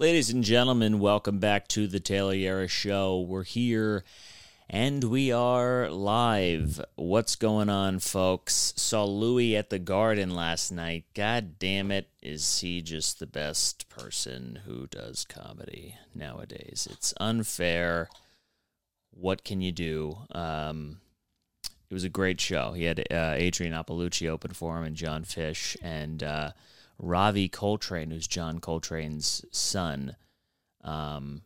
Ladies and gentlemen, welcome back to the Taylor Show. We're here and we are live. What's going on, folks? Saw Louis at the Garden last night. God damn it, is he just the best person who does comedy nowadays? It's unfair. What can you do? Um, it was a great show. He had uh, Adrienne Iapalucci open for him and Jon Fisch and uh, Ravi Coltrane, who's John Coltrane's son. Um,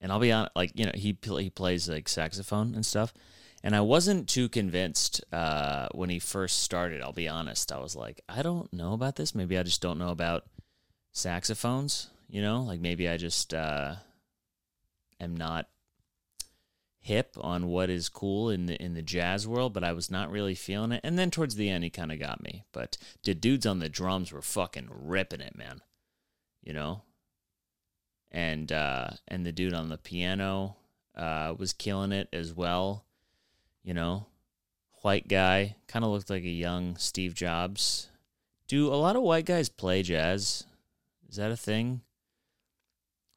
and I'll be honest, like you know, he he plays like saxophone and stuff. And I wasn't too convinced uh, when he first started. I'll be honest. I was like, I don't know about this. Maybe I just don't know about saxophones. You know, like maybe I just uh, am not hip on what is cool in the in the jazz world, but I was not really feeling it. And then towards the end, he kind of got me. But the dudes on the drums were fucking ripping it, man. You know, and uh, and the dude on the piano uh, was killing it as well. You know, white guy, kind of looked like a young Steve Jobs. Do a lot of white guys play jazz? Is that a thing?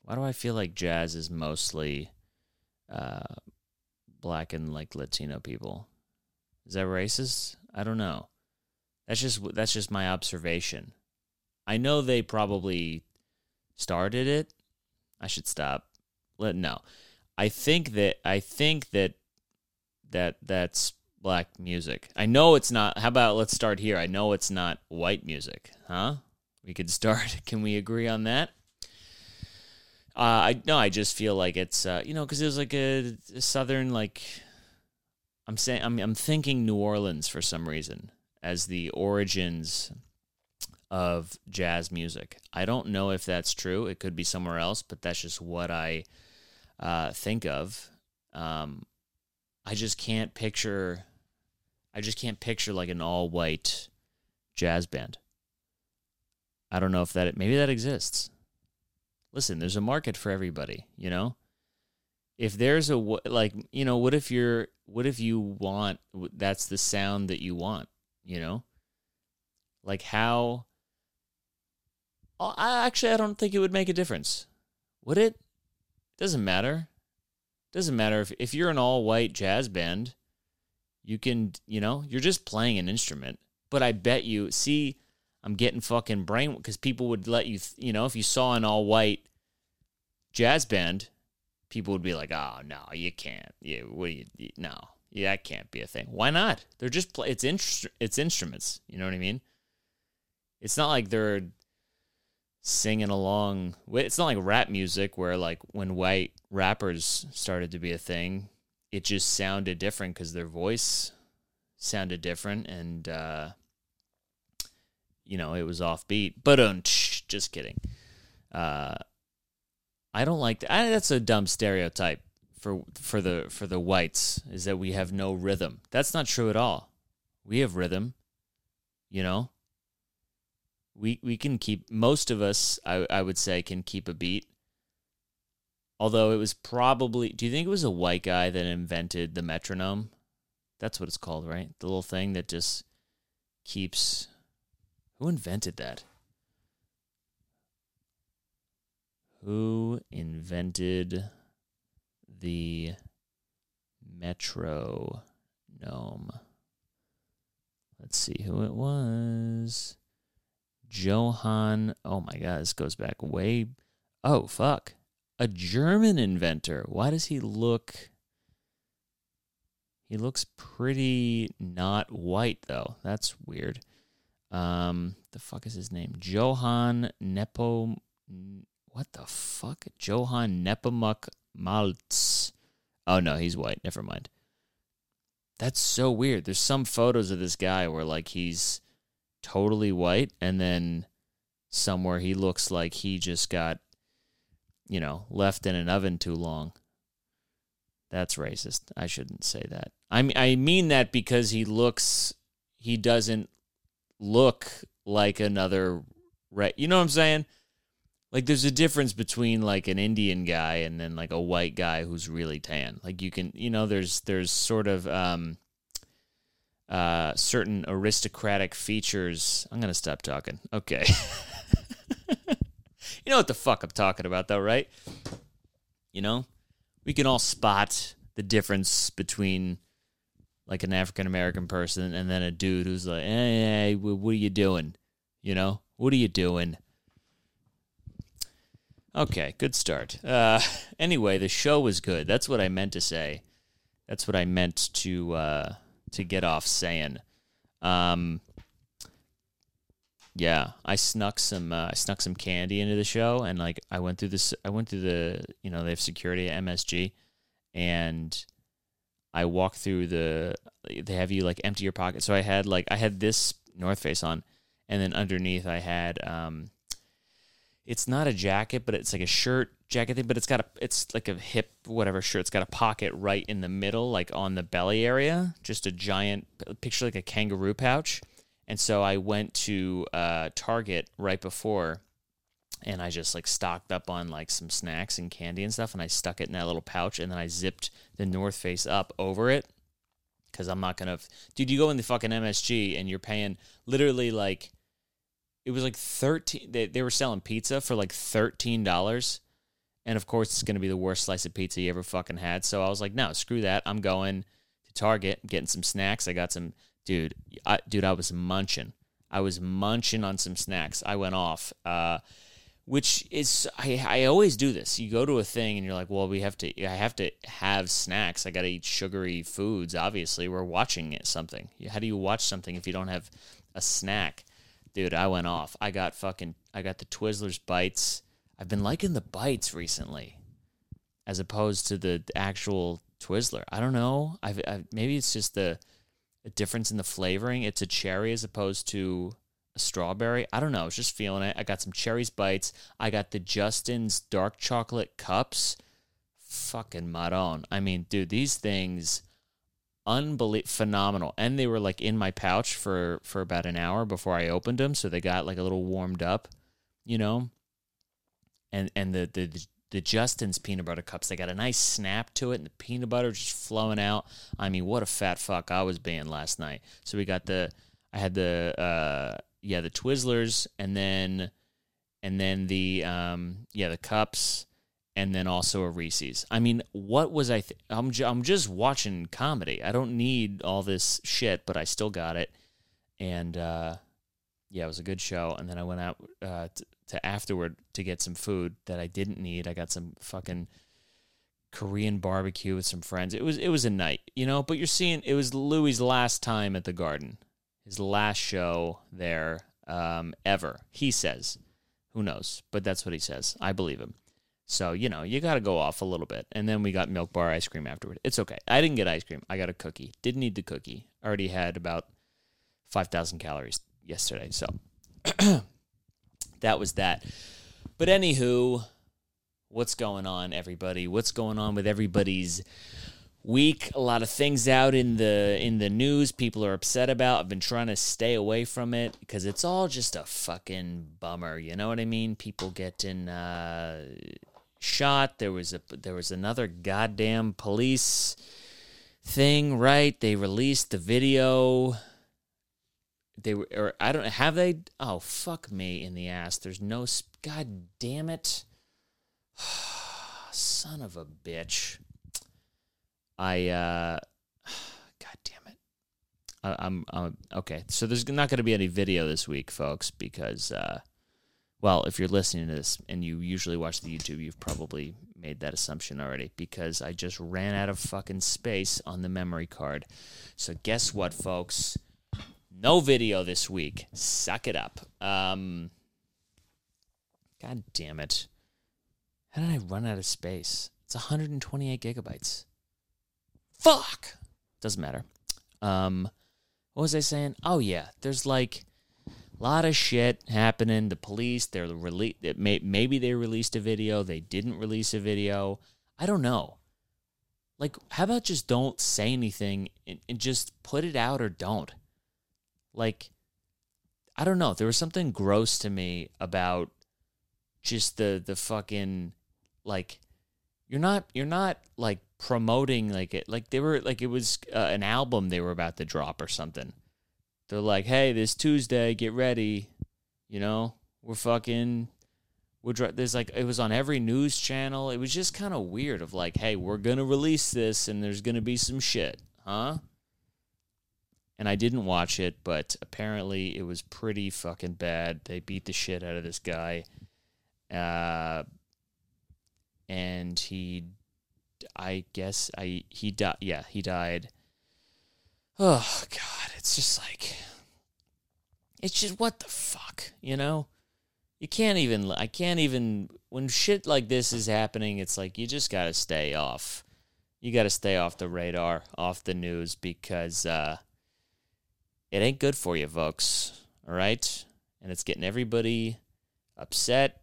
Why do I feel like jazz is mostly uh, black and like Latino people. Is that racist? I don't know. That's just that's just my observation. I know they probably started it. I should stop. Let no. I think that I think that that that's black music. I know it's not. How about let's start here. I know it's not white music, huh? We could start. Can we agree on that? Uh, I no, I just feel like it's uh, you know because it was like a, a, southern like I'm saying I'm I'm thinking New Orleans for some reason as the origins of jazz music. I don't know if that's true. It could be somewhere else, but that's just what I uh, think of. Um, I just can't picture. I just can't picture like an all white jazz band. I don't know if that maybe that exists listen, there's a market for everybody, you know? If there's a like, you know, what if you're what if you want that's the sound that you want, you know? Like how I actually I don't think it would make a difference. Would it? Doesn't matter. Doesn't matter if if you're an all white jazz band, you can, you know, you're just playing an instrument. But I bet you see I'm getting fucking brain because people would let you, th- you know, if you saw an all white jazz band, people would be like, "Oh no, you can't. Yeah, what you, you no, yeah, that can't be a thing. Why not? They're just play. It's instru- It's instruments. You know what I mean? It's not like they're singing along. It's not like rap music where like when white rappers started to be a thing, it just sounded different because their voice sounded different and. uh you know, it was offbeat. But just kidding. Uh, I don't like that. I, that's a dumb stereotype for for the for the whites is that we have no rhythm. That's not true at all. We have rhythm. You know. We we can keep most of us. I I would say can keep a beat. Although it was probably. Do you think it was a white guy that invented the metronome? That's what it's called, right? The little thing that just keeps who invented that? Who invented the metronome? Let's see who it was. Johann. Oh my god, this goes back way. Oh, fuck. A German inventor. Why does he look. He looks pretty not white, though. That's weird. Um, the fuck is his name? Johan Nepo. What the fuck? Johann Nepomuk Maltz. Oh no, he's white. Never mind. That's so weird. There's some photos of this guy where like he's totally white, and then somewhere he looks like he just got, you know, left in an oven too long. That's racist. I shouldn't say that. I mean, I mean that because he looks, he doesn't look like another right you know what i'm saying? Like there's a difference between like an indian guy and then like a white guy who's really tan. Like you can you know there's there's sort of um uh certain aristocratic features. I'm gonna stop talking. Okay. You know what the fuck I'm talking about, though, right? You know, we can all spot the difference between like an African American person and then a dude who's like, hey, what are you doing? You know, what are you doing? Okay, good start. Uh, anyway, the show was good. That's what I meant to say. That's what I meant to uh, to get off saying. Um, yeah, I snuck some uh, I snuck some candy into the show, and like I went through this. I went through the you know they have security at MSG, and I walk through the. They have you like empty your pocket. So I had like I had this North Face on, and then underneath I had um. It's not a jacket, but it's like a shirt jacket thing. But it's got a it's like a hip whatever shirt. It's got a pocket right in the middle, like on the belly area. Just a giant picture like a kangaroo pouch and so I went to uh, Target right before and I just like stocked up on like some snacks and candy and stuff and I stuck it in that little pouch and then I zipped the North Face up over it cuz I'm not going to Dude, you go in the fucking MSG and you're paying literally like it was like 13 they, they were selling pizza for like $13 and of course it's to be the worst slice of pizza you ever fucking had. So I was like, "No, screw that. I'm going to Target, getting some snacks. I got some dude, I, dude, I was munching. I was munching on some snacks. I went off, uh, which is I, I always do this. You go to a thing and you're like, well, we have to. I have to have snacks. I got to eat sugary foods. Obviously, we're watching it, something. How do you watch something if you don't have a snack? Dude, I went off. I got fucking. I got the Twizzlers bites. I've been liking the bites recently, as opposed to the actual Twizzler. I don't know. I've maybe it's just the a difference in the flavoring. It's a cherry as opposed to strawberry. I don't know. I was just feeling it. I got some cherries bites. I got the Justin's dark chocolate cups. Fucking maron. I mean, dude, these things unbelievable phenomenal and they were like in my pouch for for about an hour before i opened them so they got like a little warmed up you know and and the the the Justin's peanut butter cups. They got a nice snap to it, and the peanut butter just flowing out. I mean, what a fat fuck I was being last night. So we got the, I had the, uh, yeah, the Twizzlers, and then, and then the, um, yeah, the cups, and then also a Reese's. I mean, what was I? Th- I'm I'm just watching comedy. I don't need all this shit, but I still got it, and uh, yeah, it was a good show. And then I went out uh, t- to afterward to get some food that I didn't need. I got some fucking Korean barbecue with some friends. It was it was a night, you know. But you're seeing it was Louis' last time at the Garden, his last show there um, ever. He says, "Who knows?" But that's what he says. I believe him. So you know you got to go off a little bit, and then we got milk bar ice cream afterward. It's okay. I didn't get ice cream. I got a cookie. Didn't need the cookie. Already had about five thousand calories yesterday. So that was that. But anywho, what's going on, everybody? What's going on with everybody's week? A lot of things out in the in the news. People are upset about. I've been trying to stay away from it because it's all just a fucking bummer. You know what I mean? People getting uh, shot. There was a there was another goddamn police thing. Right? They released the video they were or I don't have they oh fuck me in the ass there's no god damn it son of a bitch I uh god damn it I, I'm, I'm okay so there's not going to be any video this week folks because uh well if you're listening to this and you usually watch the YouTube you've probably made that assumption already because I just ran out of fucking space on the memory card so guess what folks no video this week. Suck it up. Um, God damn it. How did I run out of space? It's 128 gigabytes. Fuck. Doesn't matter. Um, what was I saying? Oh yeah, there's like a lot of shit happening. The police, they're release. May, maybe they released a video. They didn't release a video. I don't know. Like, how about just don't say anything and, and just put it out or don't? like I don't know, there was something gross to me about just the the fucking like you're not you're not like promoting like it like they were like it was uh, an album they were about to drop or something. They're like, "Hey, this Tuesday, get ready." You know, we're fucking we're dro- there's like it was on every news channel. It was just kind of weird of like, hey, we're gonna release this and there's gonna be some shit, huh? And I didn't watch it, but apparently it was pretty fucking bad. They beat the shit out of this guy, uh, and he, I guess I he died. Yeah, he died. Oh God, it's just like, it's just what the fuck, you know you can't even I can't even when shit like this is happening, it's like you just got to stay off. You got to stay off the radar, off the news because uh it ain't good for you, folks. All right? And it's getting everybody upset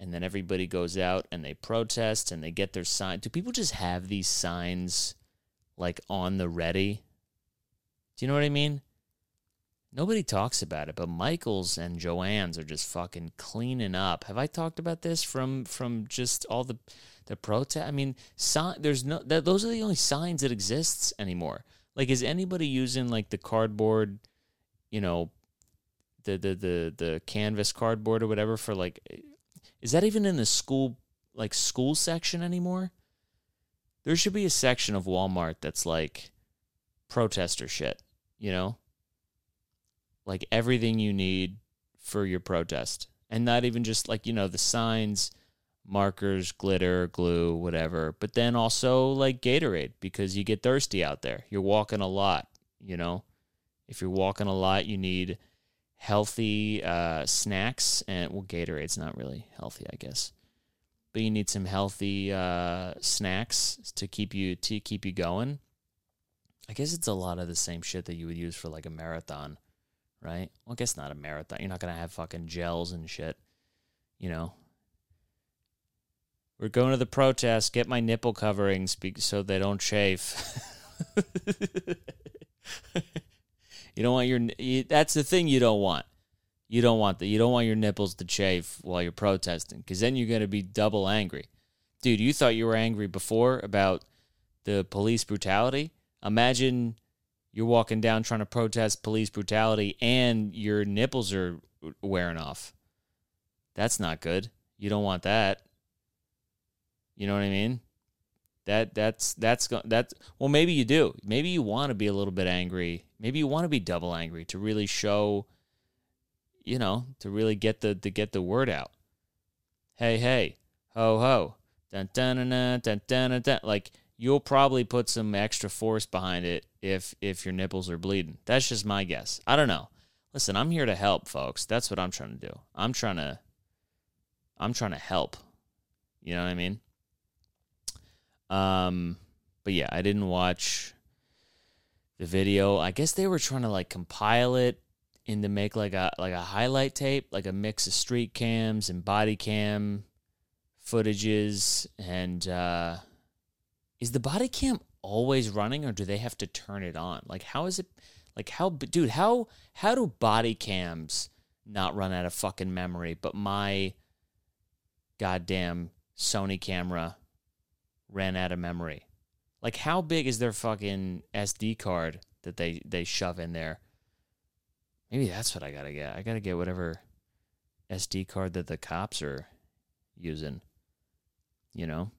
and then everybody goes out and they protest and they get their sign. Do people just have these signs like on the ready? Do you know what I mean? Nobody talks about it, but Michaels and Jo-Ann's are just fucking cleaning up. Have I talked about this from from just all the the protest? I mean, sign, there's no that, those are the only signs that exists anymore. Like, is anybody using like the cardboard, you know, the the the the canvas cardboard or whatever for like? Is that even in the school like school section anymore? There should be a section of Walmart that's like protester shit, you know like everything you need for your protest. And not even just like, you know, the signs, markers, glitter, glue, whatever, but then also like Gatorade because you get thirsty out there. You're walking a lot, you know. If you're walking a lot, you need healthy uh, snacks and well Gatorade's not really healthy, I guess. But you need some healthy uh, snacks to keep you to keep you going. I guess it's a lot of the same shit that you would use for like a marathon right? Well, I guess not a marathon. You're not to have fucking gels and shit, you know. We're going to the protest. Get my nipple coverings so they don't chafe. you don't want your. You, that's the thing you don't want. You don't want that. You don't want your nipples to chafe while you're protesting, because then you're going to be double angry, dude. You thought you were angry before about the police brutality. Imagine you're walking down trying to protest police brutality and your nipples are wearing off. That's not good. You don't want that. You know what I mean? That that's that's that's well maybe you do. Maybe you want to be a little bit angry. Maybe you want to be double angry to really show you know, to really get the to get the word out. Hey, hey, ho ho. Dun dun dun dun dun dun dun. Like you'll probably put some extra force behind it if if your nipples are bleeding. That's just my guess. I don't know. Listen, I'm here to help, folks. That's what I'm trying to do. I'm trying to I'm trying to help. You know what I mean? Um but yeah, I didn't watch the video. I guess they were trying to like compile it and to make like a like a highlight tape, like a mix of street cams and body cam footages and uh is the body cam always running or do they have to turn it on? Like how is it like how dude, how how do body cams not run out of fucking memory but my goddamn Sony camera ran out of memory? Like how big is their fucking SD card that they they shove in there? Maybe that's what I got to get. I got to get whatever SD card that the cops are using, you know?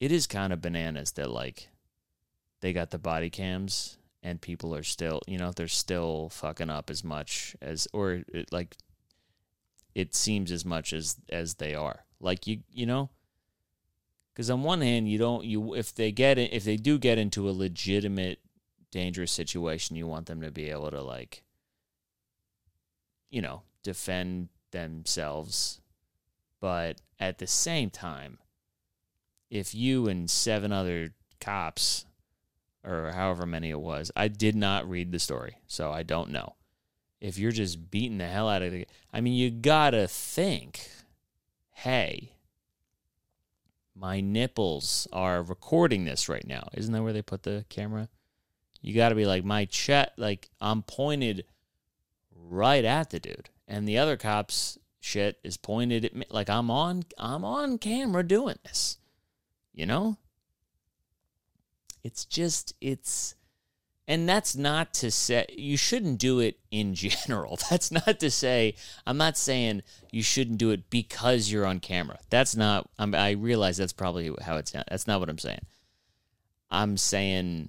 it is kind of bananas that like they got the body cams and people are still, you know, they're still fucking up as much as or it, like it seems as much as as they are. Like you, you know, because on one hand, you don't you if they get it if they do get into a legitimate dangerous situation, you want them to be able to like, you know, defend themselves, but at the same time, if you and seven other cops or however many it was, I did not read the story, so I don't know. If you're just beating the hell out of the I mean, you gotta think, hey, my nipples are recording this right now. Isn't that where they put the camera? You gotta be like, my chat, like, I'm pointed right at the dude. And the other cops shit is pointed at me like I'm on I'm on camera doing this. You know? It's just, it's, And that's not to say you shouldn't do it in general. That's not to say I'm not saying you shouldn't do it because you're on camera. That's not. I'm, I realize that's probably how it's. That's not what I'm saying. I'm saying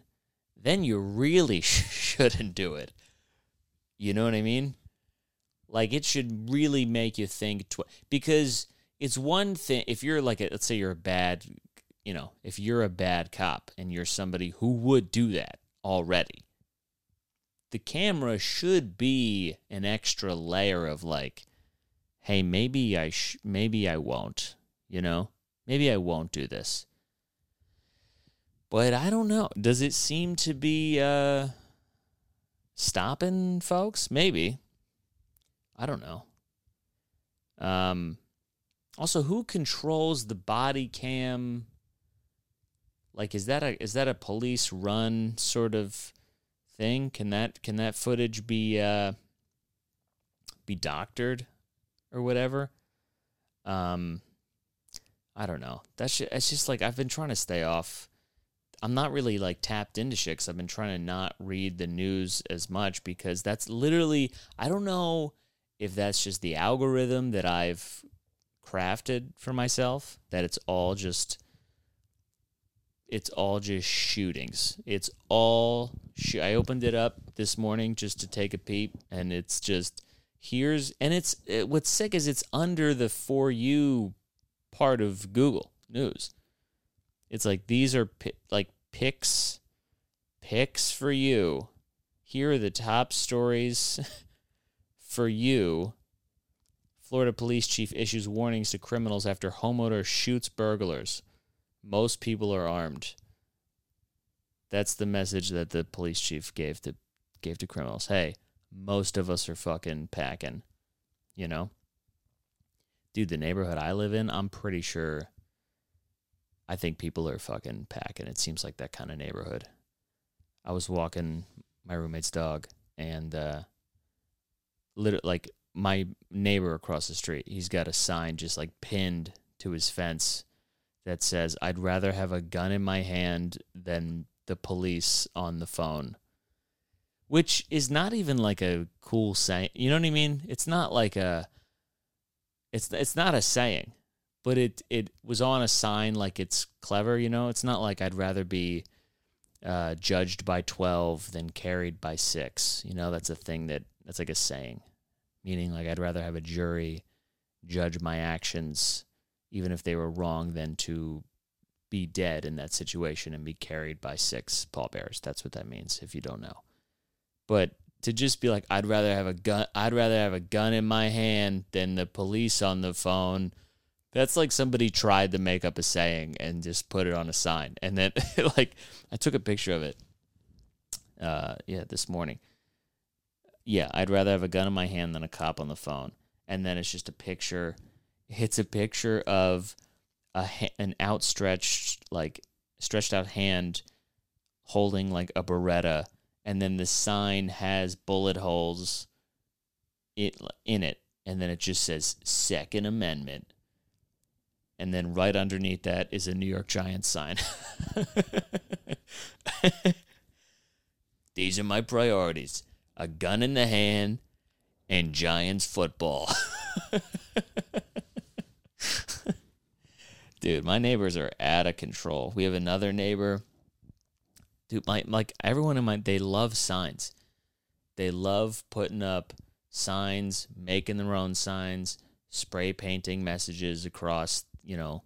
then you really shouldn't do it. You know what I mean? Like it should really make you think tw- because it's one thing if you're like a, let's say you're a bad, you know, if you're a bad cop and you're somebody who would do that already. The camera should be an extra layer of like hey, maybe I sh- maybe I won't, you know? Maybe I won't do this. But I don't know. Does it seem to be uh stopping folks? Maybe. I don't know. Um, also, who controls the body cam? Like, is that a is that a police run sort of thing? Can that can that footage be uh, be doctored or whatever? Um, I don't know. That's just, it's just like I've been trying to stay off. I'm not really like tapped into shit because I've been trying to not read the news as much because that's literally I don't know if that's just the algorithm that I've crafted for myself, that it's all just it's all just shootings. It's all sh- I opened it up this morning just to take a peep and it's just here's and it's it, what's sick is it's under the for you part of Google News. It's like these are like picks picks for you. Here are the top stories for you. Florida police chief issues warnings to criminals after homeowner shoots burglars. Most people are armed. That's the message that the police chief gave to gave to criminals. Hey, most of us are fucking packing, you know? Dude, the neighborhood I live in, I'm pretty sure I think people are fucking packing. It seems like that kind of neighborhood. I was walking my roommate's dog and uh literally like my neighbor across the street, he's got a sign just like pinned to his fence that says, I'd rather have a gun in my hand than the police on the phone. Which is not even like a cool saying. You know what I mean? It's not like a it's it's not a saying, but it it was on a sign like it's clever, you know? It's not like I'd rather be uh, judged by 12 than carried by 6. You know, that's a thing that that's like a saying, meaning like I'd rather have a jury judge my actions, even if they were wrong, than to be dead in that situation and be carried by six pallbearers. That's what that means. If you don't know, but to just be like, I'd rather have a gun. I'd rather have a gun in my hand than the police on the phone. That's like somebody tried to make up a saying and just put it on a sign, and then like I took a picture of it. Uh, yeah, this morning yeah, I'd rather have a gun in my hand than a cop on the phone. And then it's just a picture. It's a picture of a an outstretched, like stretched out hand holding like a Beretta, and then the sign has bullet holes it in it, and then it just says Second Amendment. And then right underneath that is a New York Giants sign. These are my priorities a gun in the hand, and Giants football. Dude, my neighbors are out of control. We have another neighbor. Dude, my like everyone in my they love signs. They love putting up signs, making their own signs, spray painting messages across, you know,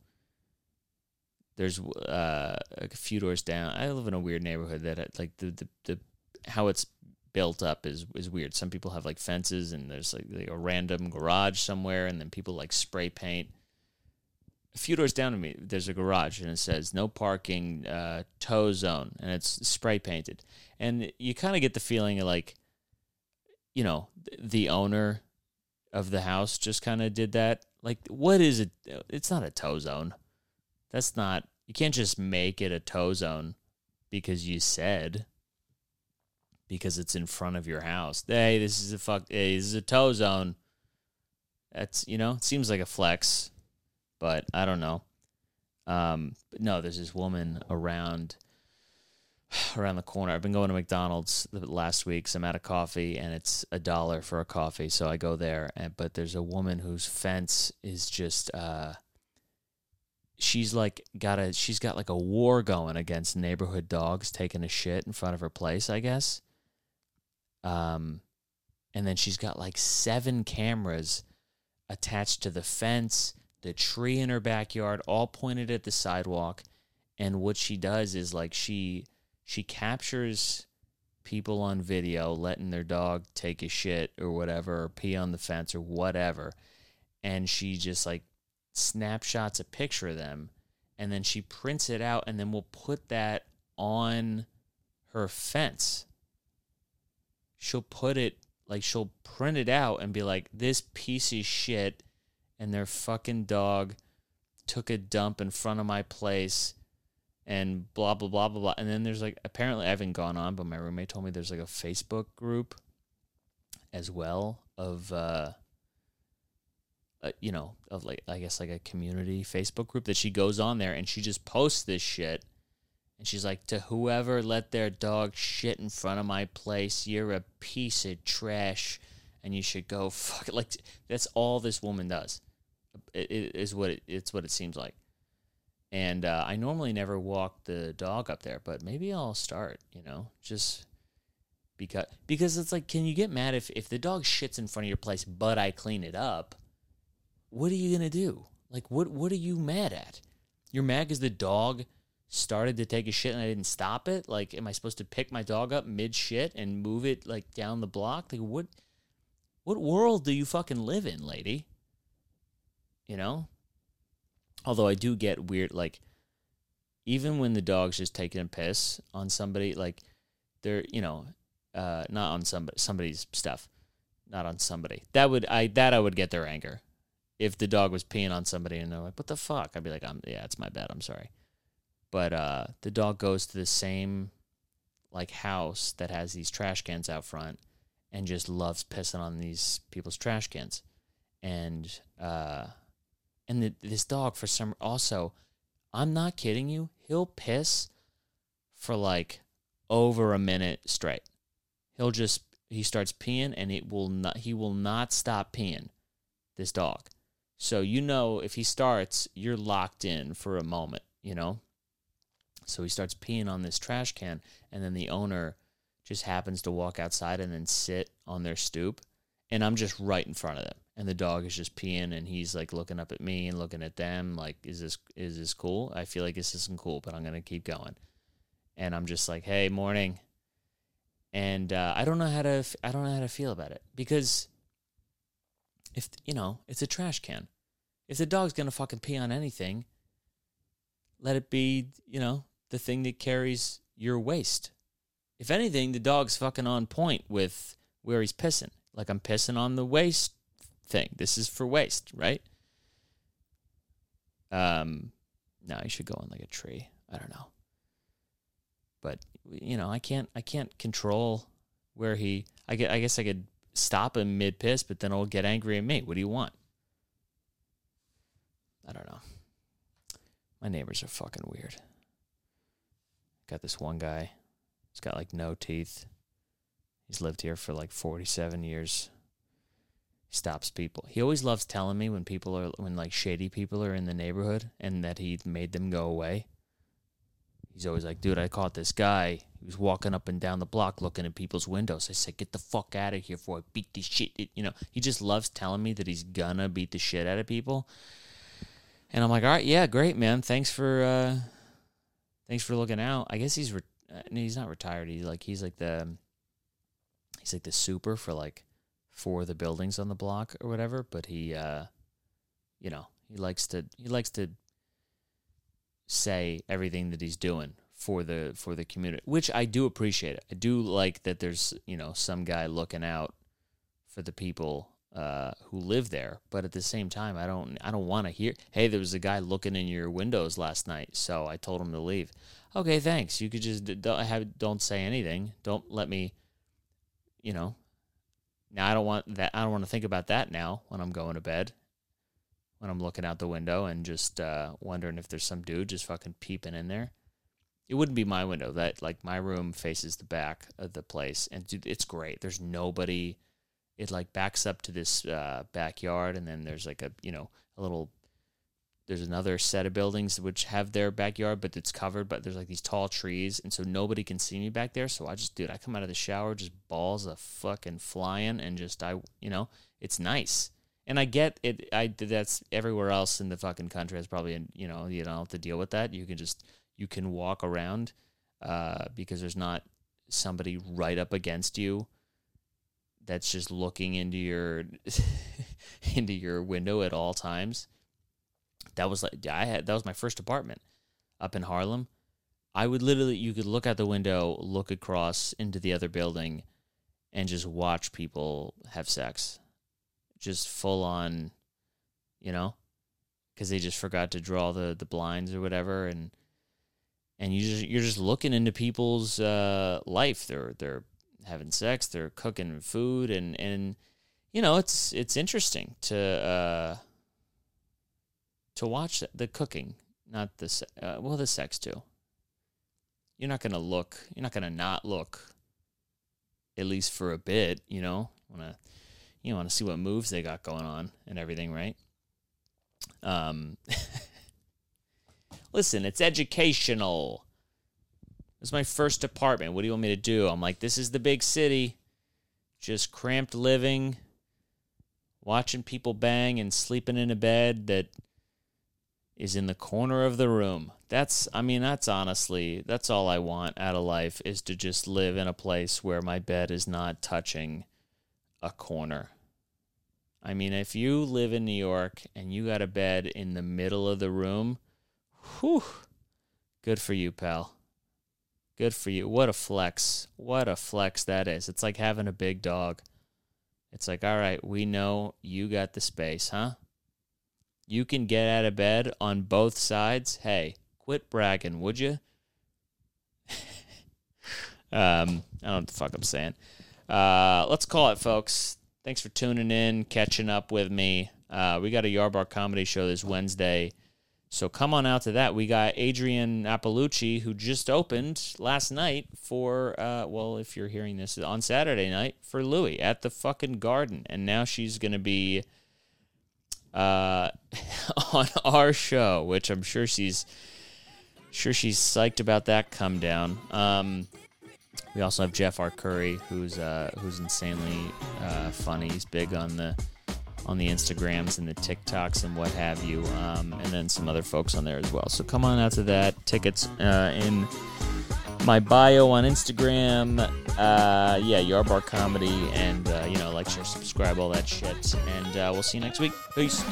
there's uh, a few doors down. I live in a weird neighborhood that like the, the, the how it's built up is is weird. Some people have like fences and there's like, like a random garage somewhere, and then people like spray paint. A few doors down to me, there's a garage and it says no parking, uh, tow zone, and it's spray painted. And you kind of get the feeling of like, you know, the owner of the house just kind of did that. Like, what is it? It's not a tow zone. That's not. You can't just make it a tow zone because you said because it's in front of your house. Hey, this is a fuck. Hey, this is a tow zone. That's you know, it seems like a flex, but I don't know. Um, but no, there's this woman around around the corner. I've been going to McDonald's the last week. So I'm out of coffee, and it's a dollar for a coffee. So I go there, and but there's a woman whose fence is just. Uh, she's like got a she's got like a war going against neighborhood dogs taking a shit in front of her place, I guess. Um, and then she's got like seven cameras attached to the fence, the tree in her backyard, all pointed at the sidewalk. And what she does is like she she captures people on video letting their dog take a shit or whatever or pee on the fence or whatever and she just like snapshots a picture of them and then she prints it out and then we'll put that on her fence she'll put it like she'll print it out and be like this piece of shit and their fucking dog took a dump in front of my place and blah blah blah blah blah. And then there's like apparently I haven't gone on, but my roommate told me there's like a Facebook group as well of uh, uh you know of like I guess like a community Facebook group that she goes on there and she just posts this shit. And she's like, to whoever let their dog shit in front of my place, you're a piece of trash, and you should go fuck. It. Like that's all this woman does. It, it is what it, it's what it seems like. And uh, I normally never walk the dog up there, but maybe I'll start. You know, just because because it's like, can you get mad if if the dog shits in front of your place, but I clean it up? What are you gonna do? Like, what what are you mad at? You're mad because the dog started to take a shit and I didn't stop it. Like, am I supposed to pick my dog up mid shit and move it like down the block? Like, what what world do you fucking live in, lady? You know, Although I do get weird, like even when the dog's just taking a piss on somebody, like they're you know, uh, not on somebody somebody's stuff, not on somebody. That would I that I would get their anger if the dog was peeing on somebody and they're like, "What the fuck?" I'd be like, "I'm yeah, it's my bad. I'm sorry." But uh, the dog goes to the same like house that has these trash cans out front and just loves pissing on these people's trash cans. And uh, and the, this dog, for some, also, I'm not kidding you, he'll piss for like over a minute straight. He'll just, he starts peeing and it will not, he will not stop peeing, this dog. So, you know, if he starts, you're locked in for a moment, you know? So he starts peeing on this trash can, and then the owner just happens to walk outside and then sit on their stoop, and I'm just right in front of them and the dog is just peeing and he's like looking up at me and looking at them like is this is this cool? I feel like this isn't cool but i'm gonna keep going. And i'm just like hey morning. And uh, i don't know how to i don't know how to feel about it because if you know it's a trash can. If the dog's gonna fucking pee on anything let it be you know the thing that carries your waste. If anything the dog's fucking on point with where he's pissing. Like i'm pissing on the waste thing. This is for waste, right? Um, no, you should go on like a tree. I don't know, but you know, I can't. I can't control where he. I get. I guess I could stop him mid piss, but then he'll get angry at me. What do you want? I don't know. My neighbors are fucking weird. Got this one guy. He's got like no teeth. He's lived here for like 47 years stops people. He always loves telling me when people are when like shady people are in the neighborhood and that he made them go away. He's always like, "Dude, I caught this guy. He was walking up and down the block looking at people's windows." I said, "Get the fuck out of here before I beat the shit." You know, he just loves telling me that he's gonna beat the shit out of people. And I'm like, "All right, yeah, great, man. Thanks for uh thanks for looking out." I guess he's re- uh, he's not retired. He's like he's like the he's like the super for like for the buildings on the block or whatever, but he uh you know, he likes to he likes to say everything that he's doing for the for the community, which I do appreciate. I do like that there's, you know, some guy looking out for the people uh, who live there, but at the same time, I don't I don't want to hear, "Hey, there was a guy looking in your windows last night, so I told him to leave." Okay, thanks. You could just don't have don't say anything. Don't let me you know, now I don't want that. I don't want to think about that now when I'm going to bed. When I'm looking out the window and just uh, wondering if there's some dude just fucking peeping in there. it wouldn't be my window. That like my room faces the back of the place, and dude, it's great. There's nobody. It like backs up to this uh, backyard, and then there's like a you know a little. There's another set of buildings which have their backyard, but it's covered. But there's like these tall trees, and so nobody can see me back there. So I just, dude, I come out of the shower, just balls of fucking flying, and just I, you know, it's nice. And I get it. I that's everywhere else in the fucking country. It's probably you know you don't have to deal with that. You can just you can walk around uh, because there's not somebody right up against you that's just looking into your into your window at all times. That was like I had that was my first apartment up in Harlem. I would literally you could look out the window, look across into the other building and just watch people have sex just full on, you know, because they just forgot to draw the the blinds or whatever, and and you just you're just looking into people's uh, life. They're they're having sex, they're cooking food, and and you know it's it's interesting to uh, to watch the cooking, not the uh, well the sex too. You're not gonna look. You're not gonna not look. At least for a bit, you know. Want to you want to see what moves they got going on and everything, right? Um, listen, it's educational. It's my first apartment. What do you want me to do? I'm like, this is the big city. Just cramped living, watching people bang and sleeping in a bed that is in the corner of the room. That's, I mean, that's honestly, that's all I want out of life is to just live in a place where my bed is not touching a corner. I mean, if you live in New York and you got a bed in the middle of the room, whew, good for you, pal. Good for you. What a flex. What a flex that is. It's like having a big dog. It's like, all right, we know you got the space, huh? You can get out of bed on both sides. Hey, quit bragging, would you? um, I don't know what the fuck I'm saying. Uh, let's call it, folks. Thanks for tuning in, catching up with me. Uh, we got a Yardbar comedy show this Wednesday. So come on out to that. We got Adrienne Iapalucci, who just opened last night for, uh, well, if you're hearing this on Saturday night for Louis at the fucking garden. And now she's going to be uh, on our show, which I'm sure she's sure she's psyched about that come down. Um, we also have Jeff Arcuri, who's uh, who's insanely uh, funny. He's big on the on the Instagrams and the TikToks and what have you, um, and then some other folks on there as well. So come on out to that. Tickets uh, in my bio on Instagram. Uh, yeah, Yardbar Comedy, and uh, you know, like, share, subscribe, all that shit. And uh, we'll see you next week. Peace.